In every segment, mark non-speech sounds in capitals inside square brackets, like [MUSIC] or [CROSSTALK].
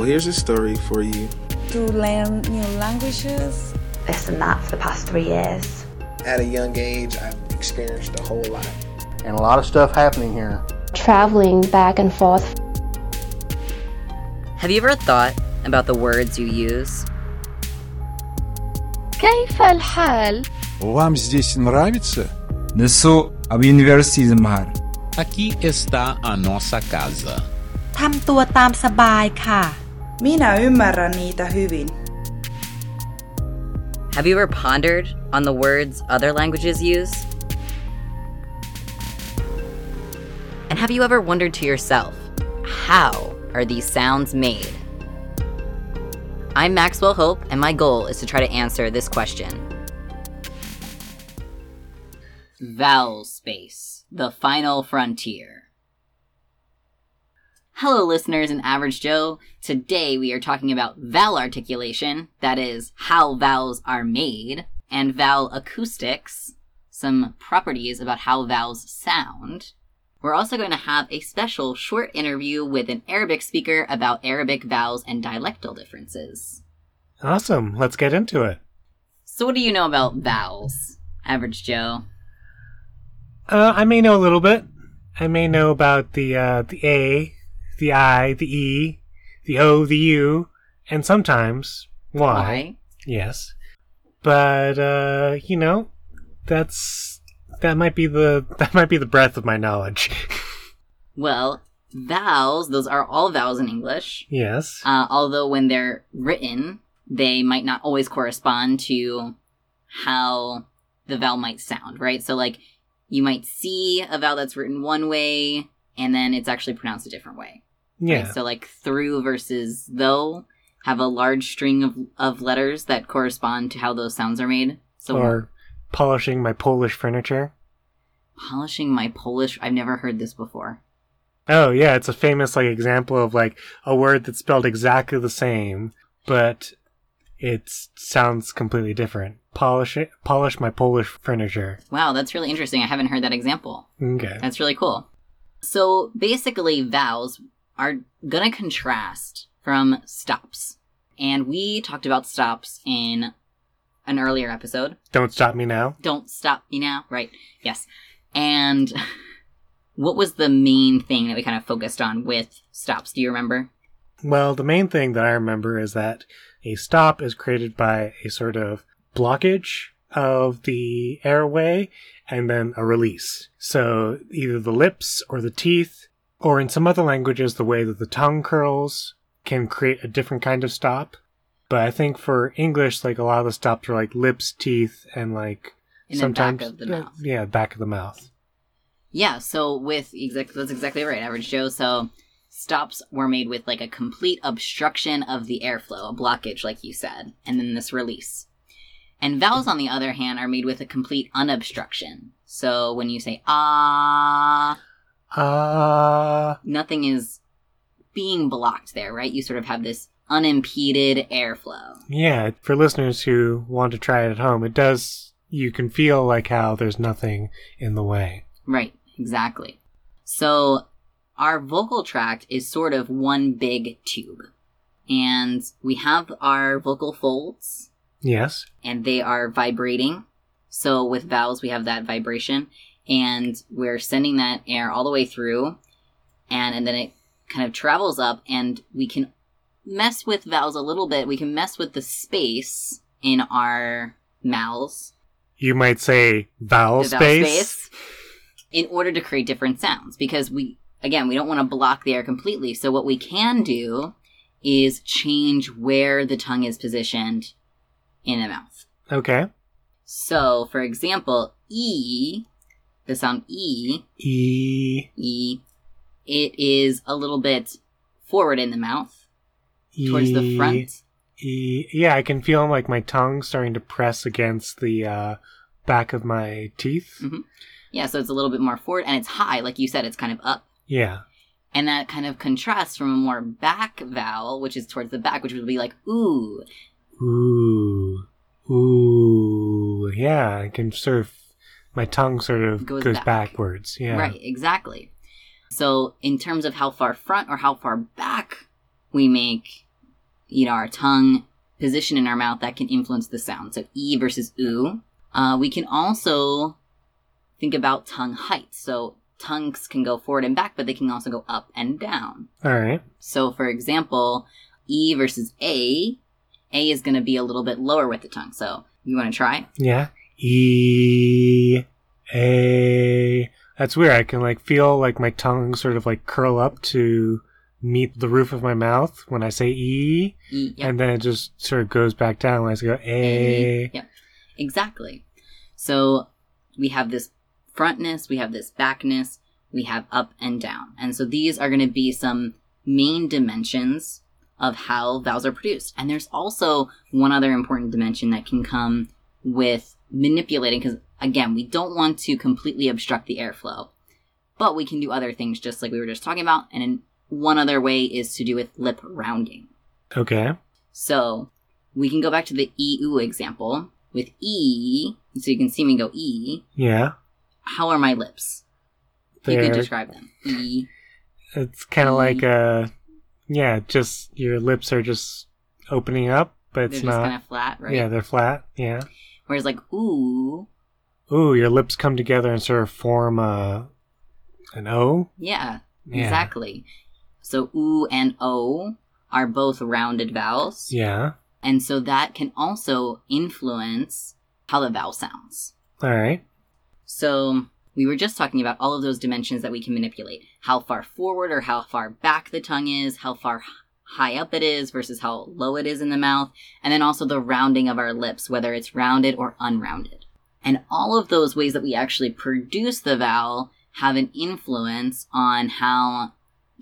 Well, here's a story for you. To learn new languages. This and that for the past three years. At a young age, I've experienced a whole lot. And a lot of stuff happening here. Traveling back and forth. Have you ever thought about the words you use? كيف الحال؟ Вам здесь нравится? نسو أبي university mahar. Aqui está a nossa casa. ทำตัวตามสบายค่ะ Minä ymmärrän niitä hyvin. Have you ever pondered on the words other languages use? And have you ever wondered to yourself, how are these sounds made? I'm Maxwell Hope, and my goal is to try to answer this question. Vowel space, the final frontier. Hello, listeners and Average Joe. Today we are talking about vowel articulation, that is, how vowels are made, and vowel acoustics, some properties about how vowels sound. We're also going to have a special short interview with an Arabic speaker about Arabic vowels and dialectal differences. Awesome. Let's get into it. So, what do you know about vowels, Average Joe? Uh, I may know a little bit. I may know about the uh, the A, the I, the E, the O, the U, and sometimes Y. Why? Yes, but uh, you know, that's that might be the [LAUGHS] that might be the breadth of my knowledge. [LAUGHS] Well, vowels, those are all vowels in English. yes. Uh, although when they're written, they might not always correspond to how the vowel might sound, right? So, like, you might see a vowel that's written one way, and then it's actually pronounced a different way. Yeah. Right? So, like, through versus though have a large string of, of letters that correspond to how those sounds are made. So, or polishing my Polish furniture. polishing my Polish, I've never heard this before. Oh yeah, it's a famous like example of like a word that's spelled exactly the same, but it sounds completely different. Polish it, polish my Polish furniture. Wow, that's really interesting. I haven't heard that example. Okay. That's really cool. So basically, vowels are gonna contrast from stops. And we talked about stops in an earlier episode. Don't stop me now. Don't stop me now, right? Yes. And [LAUGHS] what was the main thing that we kind of focused on with stops? Do you remember? Well, the main thing that I remember is that a stop is created by a sort of blockage of the airway and then a release. So either the lips or the teeth, or in some other languages, the way that the tongue curls can create a different kind of stop. But I think for English, like a lot of the stops are like lips, teeth, and like In the sometimes back of the yeah, mouth. Yeah, back of the mouth. Yeah, so with exactly that's exactly right, average Joe. So stops were made with like a complete obstruction of the airflow, a blockage, like you said, and then this release. And vowels, on the other hand, are made with a complete unobstruction. So when you say ah, Ah, nothing is being blocked there, right? You sort of have this unimpeded airflow. yeah. For listeners who want to try it at home, it does. You can feel like how there's nothing in the way. Right, exactly. So our vocal tract is sort of one big tube. And we have our vocal folds, Yes. and they are vibrating. So with vowels, we have that vibration, and we're sending that air all the way through, and, and then it kind of travels up, and we can mess with vowels a little bit. We can mess with the space in our mouths You might say vowel the vowel space. in order to create different sounds because we again we don't want to block the air completely so what we can do is change where the tongue is positioned in the mouth Okay. so for example e the sound e E. e it is a little bit forward in the mouth towards the E- front E. Yeah, I can feel like my tongue starting to press against the uh, back of my teeth. Mhm. yeah so it's a little bit more forward and it's high like you said it's kind of up Yeah. And that kind of contrasts from a more back vowel, which is towards the back, which would be like ooh. Ooh. Ooh. Yeah, I can sort of. My tongue sort of Goes goes, back. backwards. Yeah. Right, exactly. So in terms of how far front or how far back we make, you know, our tongue position in our mouth that can influence the sound. So E versus oo. Uh, we can also think about tongue height. So tongues can go forward and back, but they can also go up and down. All right. So, for example, E versus A, A is going to be a little bit lower with the tongue. So, you want to try? Yeah. E A. That's weird. I can like feel like my tongue sort of like curl up to meet the roof of my mouth when I say E, E, yep. and then it just sort of goes back down when I go A. Yep. Exactly. So, we have this frontness, we have this backness, we have up and down. And so these are going to be some main dimensions of how vowels are produced. And there's also one other important dimension that can come with manipulating, because again, we don't want to completely obstruct the airflow, but we can do other things just like we were just talking about. And one other way is to do with lip rounding. Okay. So we can go back to the EU example with E. So you can see me go E. Yeah. How are my lips? You They're- could describe them. E. It's kind of E. like uh yeah, just your lips are just opening up, but it's They're just not. kind of flat, right? Yeah, they're flat. Yeah. Whereas like ooh, Ooh, your lips come together and sort of form a an O. yeah, Yeah. exactly. So oo and o are both rounded vowels, Yeah. and so that can also influence how the vowel sounds. All right. So we were just talking about all of those dimensions that we can manipulate. How far forward or how far back the tongue is, how far high up it is versus how low it is in the mouth, and then also the rounding of our lips, whether it's rounded or unrounded. And all of those ways that we actually produce the vowel have an influence on how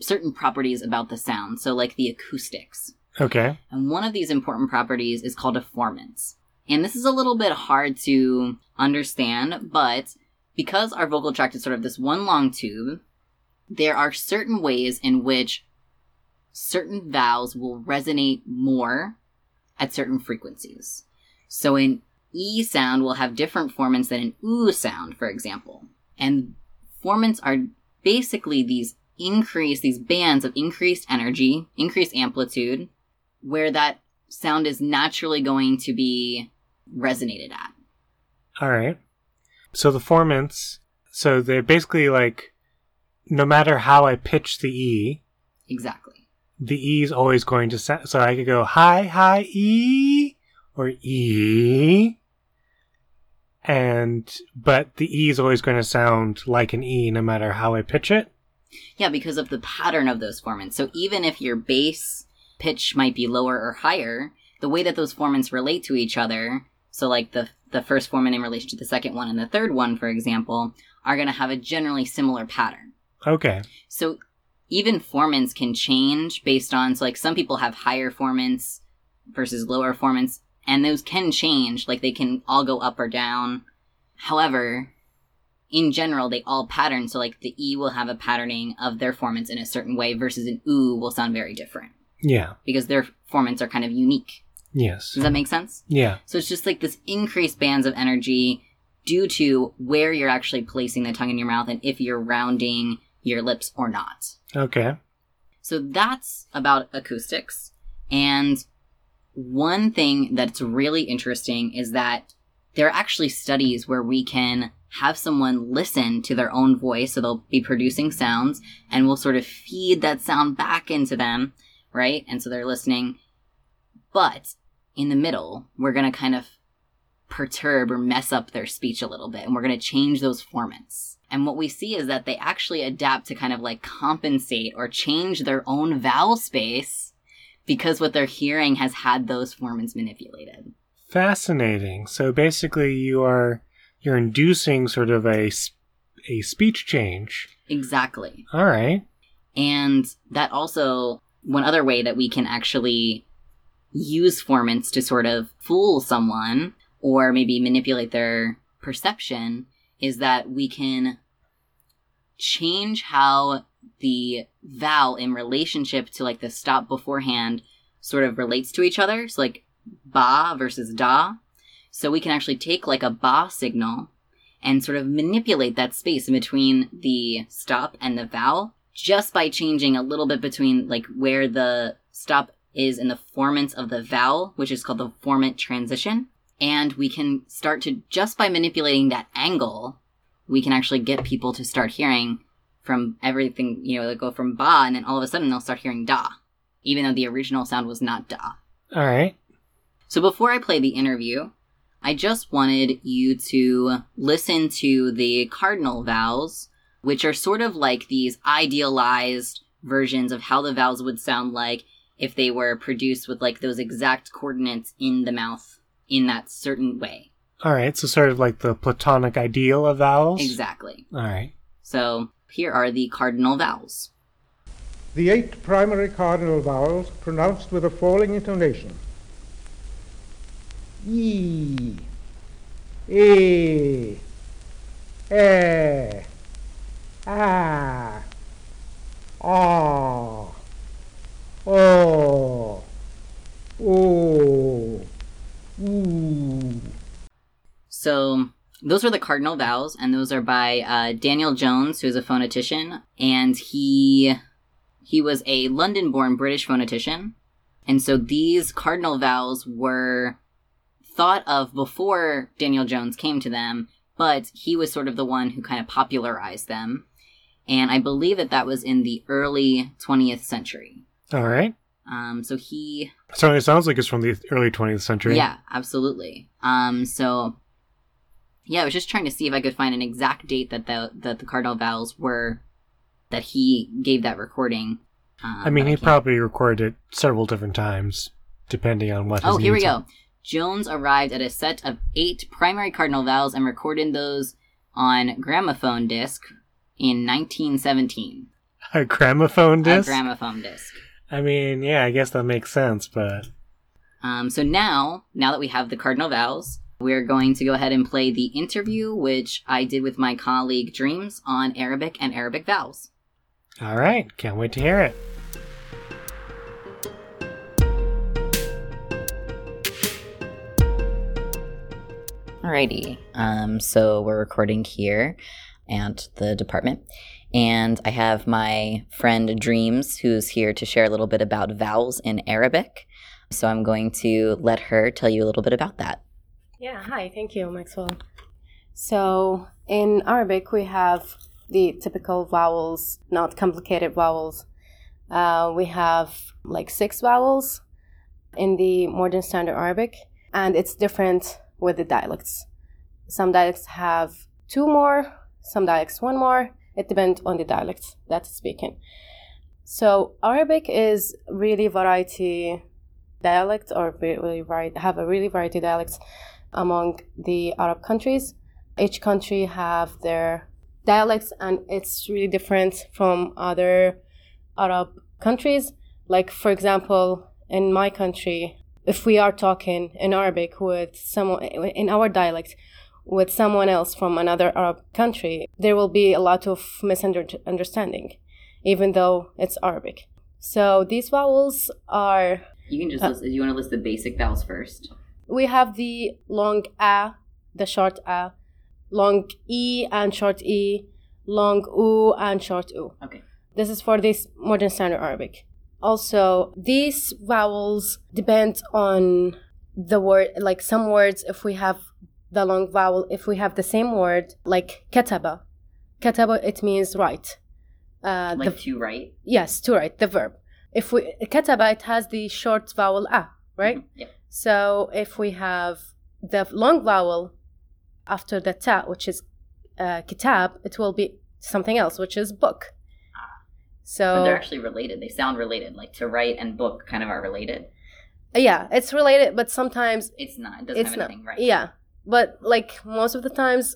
certain properties about the sound. So like the acoustics. Okay. And one of these important properties is called a formants. And this is a little bit hard to understand, but because our vocal tract is sort of this one long tube, there are certain ways in which certain vowels will resonate more at certain frequencies. So an E sound will have different formants than an OO sound, for example. And formants are basically these increase, these bands of increased energy, increased amplitude, where that sound is naturally going to be resonated at. All right. So the formants, so they're basically like, no matter how I pitch the E, Exactly. The E is always going to sound. So I could go high, high E or E, and but the E is always going to sound like an E no matter how I pitch it. Yeah, because of the pattern of those formants. So even if your bass pitch might be lower or higher, the way that those formants relate to each other, so like the the first formant in relation to the second one and the third one, for example, are going to have a generally similar pattern. Okay. So even formants can change based on so like some people have higher formants versus lower formants and those can change like they can all go up or down however in general they all pattern so like the e will have a patterning of their formants in a certain way versus an oo will sound very different Yeah. because their formants are kind of unique Yes. does that make sense Yeah. so it's just like this increased bands of energy due to where you're actually placing the tongue in your mouth and if you're rounding your lips or not. Okay. So that's about acoustics. And one thing that's really interesting is that there are actually studies where we can have someone listen to their own voice. So they'll be producing sounds and we'll sort of feed that sound back into them, right? And so they're listening. But in the middle, we're going to kind of perturb or mess up their speech a little bit and we're going to change those formants. And what we see is that they actually adapt to kind of like compensate or change their own vowel space because what they're hearing has had those formants manipulated. Fascinating. So basically, you are you're inducing sort of a a speech change. Exactly. All right. And that also, one other way that we can actually use formants to sort of fool someone or maybe manipulate their perception is that we can change how the vowel in relationship to like the stop beforehand sort of relates to each other. So like ba versus da. So we can actually take like a ba signal and sort of manipulate that space in between the stop and the vowel just by changing a little bit between like where the stop is in the formants of the vowel, which is called the formant transition. And we can start to, just by manipulating that angle, we can actually get people to start hearing from everything, you know, they go from ba, and then all of a sudden they'll start hearing da, even though the original sound was not da. All right. So before I play the interview, I just wanted you to listen to the cardinal vowels, which are sort of like these idealized versions of how the vowels would sound like if they were produced with like those exact coordinates in the mouth in that certain way. All right. So sort of like the platonic ideal of vowels. Exactly. All right. So here are the cardinal vowels. The eight primary cardinal vowels pronounced with a falling intonation. E, E, E, A, A, O, O, U. So those are the cardinal vowels, and those are by uh, Daniel Jones, who is a phonetician, and he he was a London-born British phonetician, and so these cardinal vowels were thought of before Daniel Jones came to them, but he was sort of the one who kind of popularized them, and I believe that that was in the early 20th century. All right. Um, so he So it sounds like it's from the early 20th century. yeah, absolutely. Um, so yeah, I was just trying to see if I could find an exact date that the that the cardinal vowels were that he gave that recording. Um, I mean, he can't- probably recorded it several different times, depending on what. His Oh, here we go. are. Jones arrived at a set of eight primary cardinal vowels and recorded those on gramophone disc in 1917. A gramophone disc. A gramophone disc. I mean, yeah, I guess that makes sense, but Um, so now, now that we have the cardinal vowels, we're going to go ahead and play the interview, which I did with my colleague Dreams on Arabic and Arabic vowels. all right, can't wait to hear it. Alrighty. Um, so we're recording here at the department, and I have my friend Dreams, who's here to share a little bit about vowels in Arabic. So I'm going to let her tell you a little bit about that. Yeah, hi, thank you, Maxwell. So, in Arabic, we have the typical vowels, not complicated vowels. Uh, we have like six vowels in the modern standard Arabic, and it's different with the dialects. Some dialects have two more, some dialects one more. It depends on the dialect that's speaking. So, Arabic is really variety dialect or really have a really variety dialects among the Arab countries. Each country have their dialects and it's really different from other Arab countries. Like for example, in my country, if we are talking in Arabic with someone in our dialect with someone else from another Arab country, there will be a lot of misunderstanding, even though it's Arabic. So these vowels are You can just Uh, list, you want to list the basic vowels first. we have the long a, the short a, long e and short e, long u and short u. Okay. This is for this modern standard Arabic. Also, these vowels depend on the word, like some words, if we have the long vowel, if we have the same word, like kataba. Kataba, it means write. Uh, Like the, to write. yes, to write, the verb. If we, kataba, it has the short vowel a, right? Yeah. So if we have the long vowel after the ta, which is uh, kitab, it will be something else, which is book. So But they're actually related. They sound related. Like to write and book kind of are related. yeah, it's related, but sometimes It's not. It doesn't it's have not. right. Yeah, but like most of the times,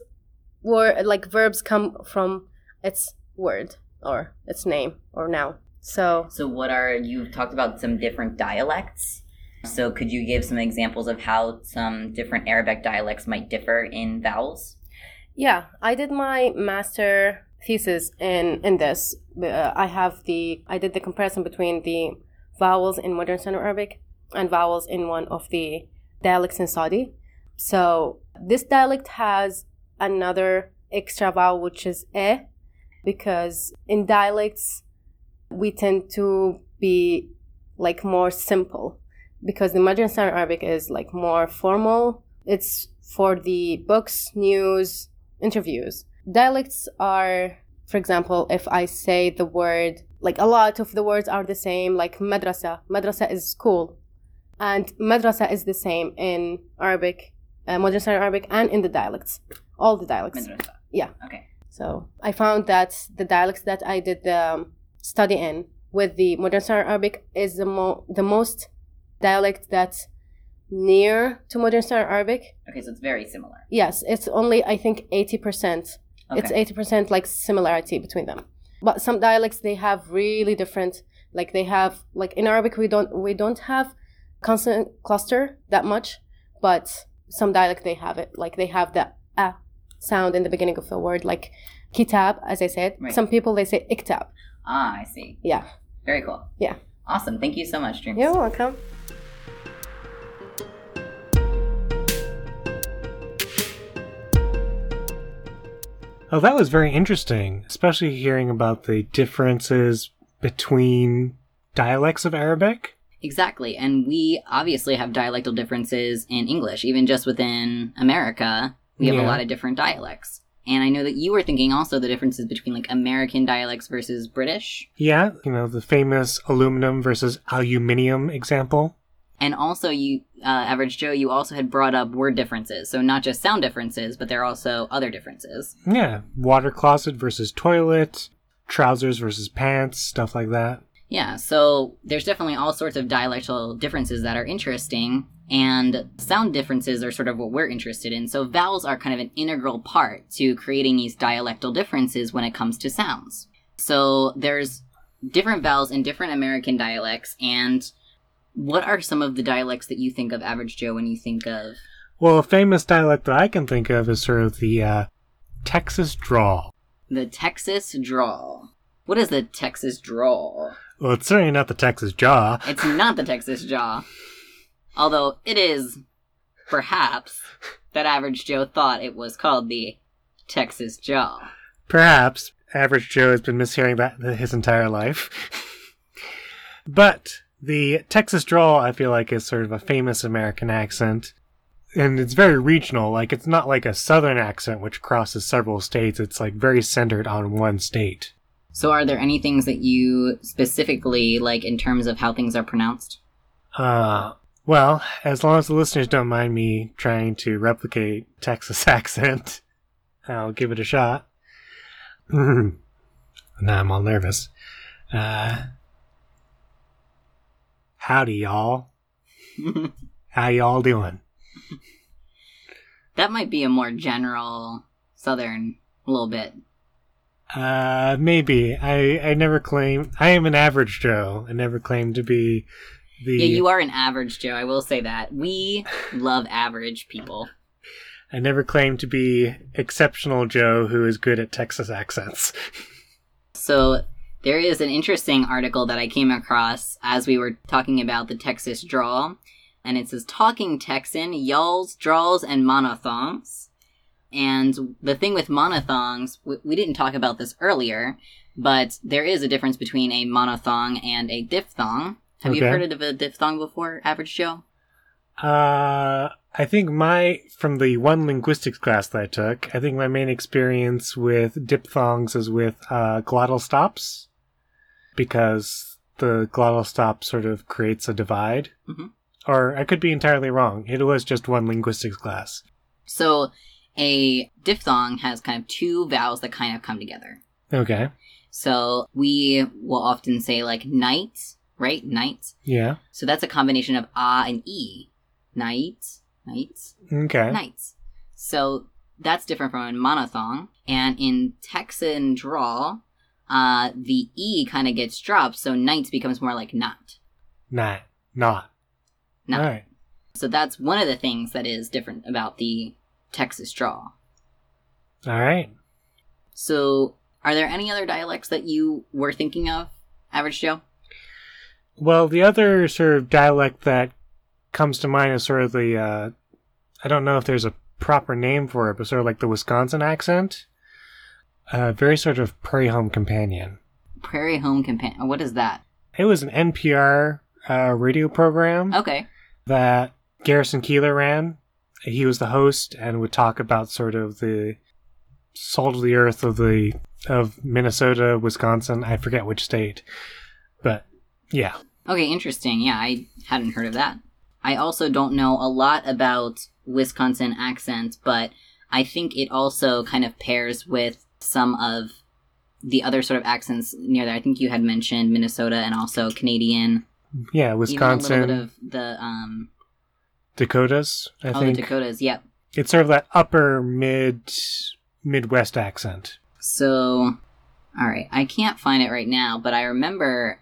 where like verbs come from its word or its name or noun. So So what are you've talked about some different dialects? So could you give some examples of how some different Arabic dialects might differ in vowels? Yeah, I did my master thesis in in this. Uh, I have the I did the comparison between the vowels in modern standard Arabic and vowels in one of the dialects in Saudi. So this dialect has another extra vowel which is e, because in dialects we tend to be like more simple because the modern standard Arabic is like more formal. It's for the books, news, interviews. Dialects are, for example, if I say the word, like a lot of the words are the same, like madrasa. Madrasa is school. And madrasa is the same in Arabic, uh, modern standard Arabic, and in the dialects. All the dialects. Madrasa. Yeah. Okay. So I found that the dialects that I did the um, study in with the modern standard Arabic is the, mo- the most dialect that's near to modern standard Arabic. Okay, so it's very similar. Yes, it's only I think eighty percent. It's eighty percent like similarity between them. But some dialects they have really different. Like they have like in Arabic we don't we don't have consonant cluster that much, but some dialect they have it. Like they have the a sound in the beginning of the word, like kitab, as I said. Right. Some people they say iktab. Ah, I see. Yeah. Very cool. Yeah. Awesome. Thank you so much, Dreams. You're welcome. Oh, that was very interesting, especially hearing about the differences between dialects of Arabic. Exactly. And we obviously have dialectal differences in English. Even just within America, we have a lot of different dialects. And I know that you were thinking also the differences between like American dialects versus British. Yeah, you know, the famous aluminum versus aluminium example. And also, you, uh, Average Joe, you also had brought up word differences. So not just sound differences, but there are also other differences. Yeah, water closet versus toilet, trousers versus pants, stuff like that. Yeah, so there's definitely all sorts of dialectal differences that are interesting, and sound differences are sort of what we're interested in. So vowels are kind of an integral part to creating these dialectal differences when it comes to sounds. So there's different vowels in different American dialects, and what are some of the dialects that you think of, Average Joe, when you think of Well, a famous dialect that I can think of is sort of the uh, Texas drawl. the Texas drawl? What is the Texas drawl? Well, it's certainly not the Texas jaw. It's not the Texas jaw. Although it is, perhaps, that average Joe thought it was called the Texas jaw. Perhaps average Joe has been mishearing that his entire life. but the Texas drawl, I feel like, is sort of a famous American accent. And it's very regional. Like, it's not like a southern accent which crosses several states. It's like very centered on one state. So, are there any things that you specifically like in terms of how things are pronounced? Uh, well, as long as the listeners don't mind me trying to replicate Texas [LAUGHS] accent, I'll give it a shot. [LAUGHS] now I'm all nervous. Uh, howdy, y'all. [LAUGHS] How y'all doing? That might be a more general southern, a little bit. Uh, maybe. I, I never claim, I am an average Joe. I never claim to be the. Yeah, you are an average Joe, I will say that. We love average people. I never claim to be exceptional Joe who is good at Texas accents. So there is an interesting article that I came across as we were talking about the Texas drawl, and it says talking Texan, y'alls, draws, and monothongs. And the thing with monothongs, we, we didn't talk about this earlier, but there is a difference between a monothong and a diphthong. Have you heard of a diphthong before, Average Joe? Uh, I think my from the one linguistics class that I took, I think my main experience with diphthongs is with uh, glottal stops, because the glottal stop sort of creates a divide. Mhm. Or I could be entirely wrong. It was just one linguistics class. So a diphthong has kind of two vowels that kind of come together. Okay. So we will often say like night, right? Night. Yeah. So that's a combination of ah and e. Night, night, Okay. nights. So that's different from a monothong. And in Texan drawl, uh, the e kind of gets dropped, so nights becomes more like not. Not. Not. Not. All right. So that's one of the things that is different about the Texas drawl. All right. So are there any other dialects that you were thinking of, Average Joe? Well, the other sort of dialect that comes to mind is sort of the, uh, I don't know if there's a proper name for it, but sort of like the Wisconsin accent. Uh, very sort of prairie home companion. Prairie Home Companion. What is that? It was an NPR uh, radio program Okay. that Garrison Keillor ran. He was the host and would talk about sort of the salt of the earth of the of Minnesota, Wisconsin. I forget which state, but yeah. Okay, interesting. Yeah, I hadn't heard of that. I also don't know a lot about Wisconsin accents, but I think it also kind of pairs with some of the other sort of accents near there. I think you had mentioned Minnesota and also Canadian. Yeah, Even Wisconsin, a little bit of the um Dakotas. I oh think the Dakotas. Yep. it's sort of that upper mid Midwest accent. So, all right, I can't find it right now, but I remember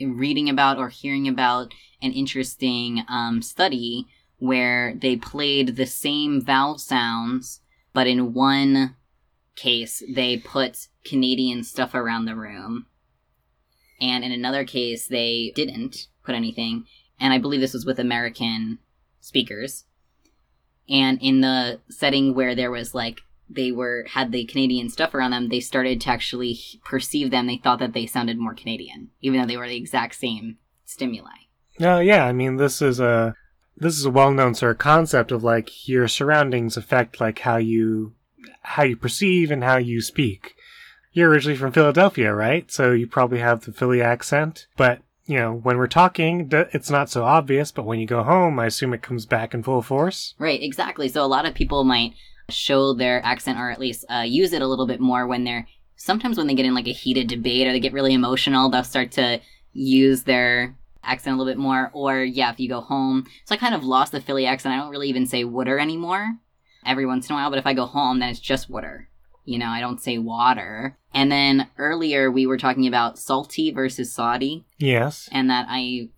reading about or hearing about an interesting um, study where they played the same vowel sounds, but in one case they put Canadian stuff around the room, and in another case they didn't put anything. And I believe this was with American speakers. And in the setting where there was like they were had the Canadian stuff around them, they started to actually perceive them. They thought that they sounded more Canadian, even though they were the exact same stimuli. No, yeah, I mean this is a this is a well known sort of concept of like your surroundings affect like how you how you perceive and how you speak. You're originally from Philadelphia, right? So you probably have the Philly accent, but you know, when we're talking, it's not so obvious, but when you go home, I assume it comes back in full force. Right, exactly. So a lot of people might show their accent or at least uh, use it a little bit more when they're sometimes when they get in like a heated debate or they get really emotional, they'll start to use their accent a little bit more. Or yeah, if you go home, so I kind of lost the Philly accent. I don't really even say wooder anymore. Every once in a while, but if I go home, then it's just wooder. You know, I don't say water. And then earlier we were talking about salty versus Saudi, Yes. and that I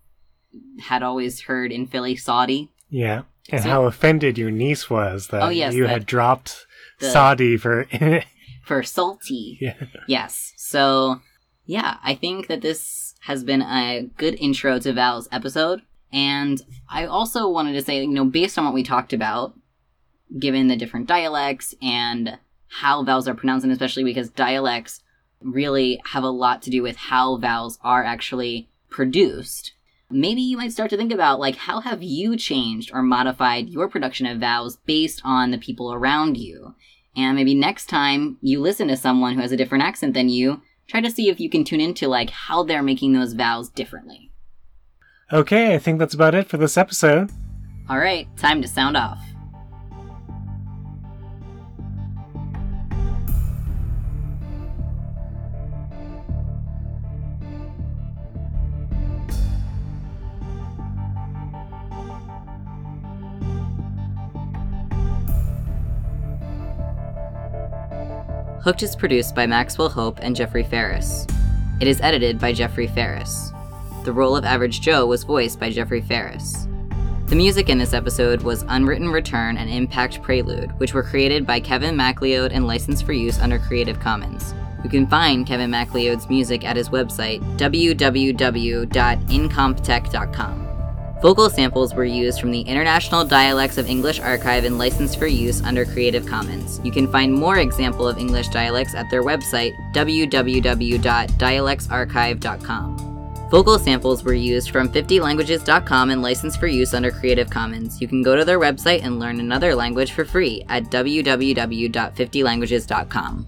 had always heard in Philly Saudi. Yeah. And So- how offended your niece was that Oh, yes, you that- had dropped the- Saudi for [LAUGHS] for salty. Yeah. Yes. So, yeah, I think that this has been a good intro to Val's episode. And I also wanted to say, you know, based on what we talked about, given the different dialects and how vowels are pronounced, and especially because dialects really have a lot to do with how vowels are actually produced. Maybe you might start to think about like how have you changed or modified your production of vowels based on the people around you? And maybe next time you listen to someone who has a different accent than you, try to see if you can tune into like how they're making those vowels differently. Okay, I think that's about it for this episode. All right, time to sound off. Hooked is produced by Maxwell Hope and Jeffrey Ferris. It is edited by Jeffrey Ferris. The role of Average Joe was voiced by Jeffrey Ferris. The music in this episode was Unwritten Return and Impact Prelude, which were created by Kevin MacLeod and licensed for use under Creative Commons. You can find Kevin MacLeod's music at his website, www.incompetech.com. Vocal samples were used from the International Dialects of English Archive and licensed for use under Creative Commons. You can find more example of English dialects at their website, www.dialectsarchive.com. Vocal samples were used from 50languages.com and licensed for use under Creative Commons. You can go to their website and learn another language for free at www.50languages.com.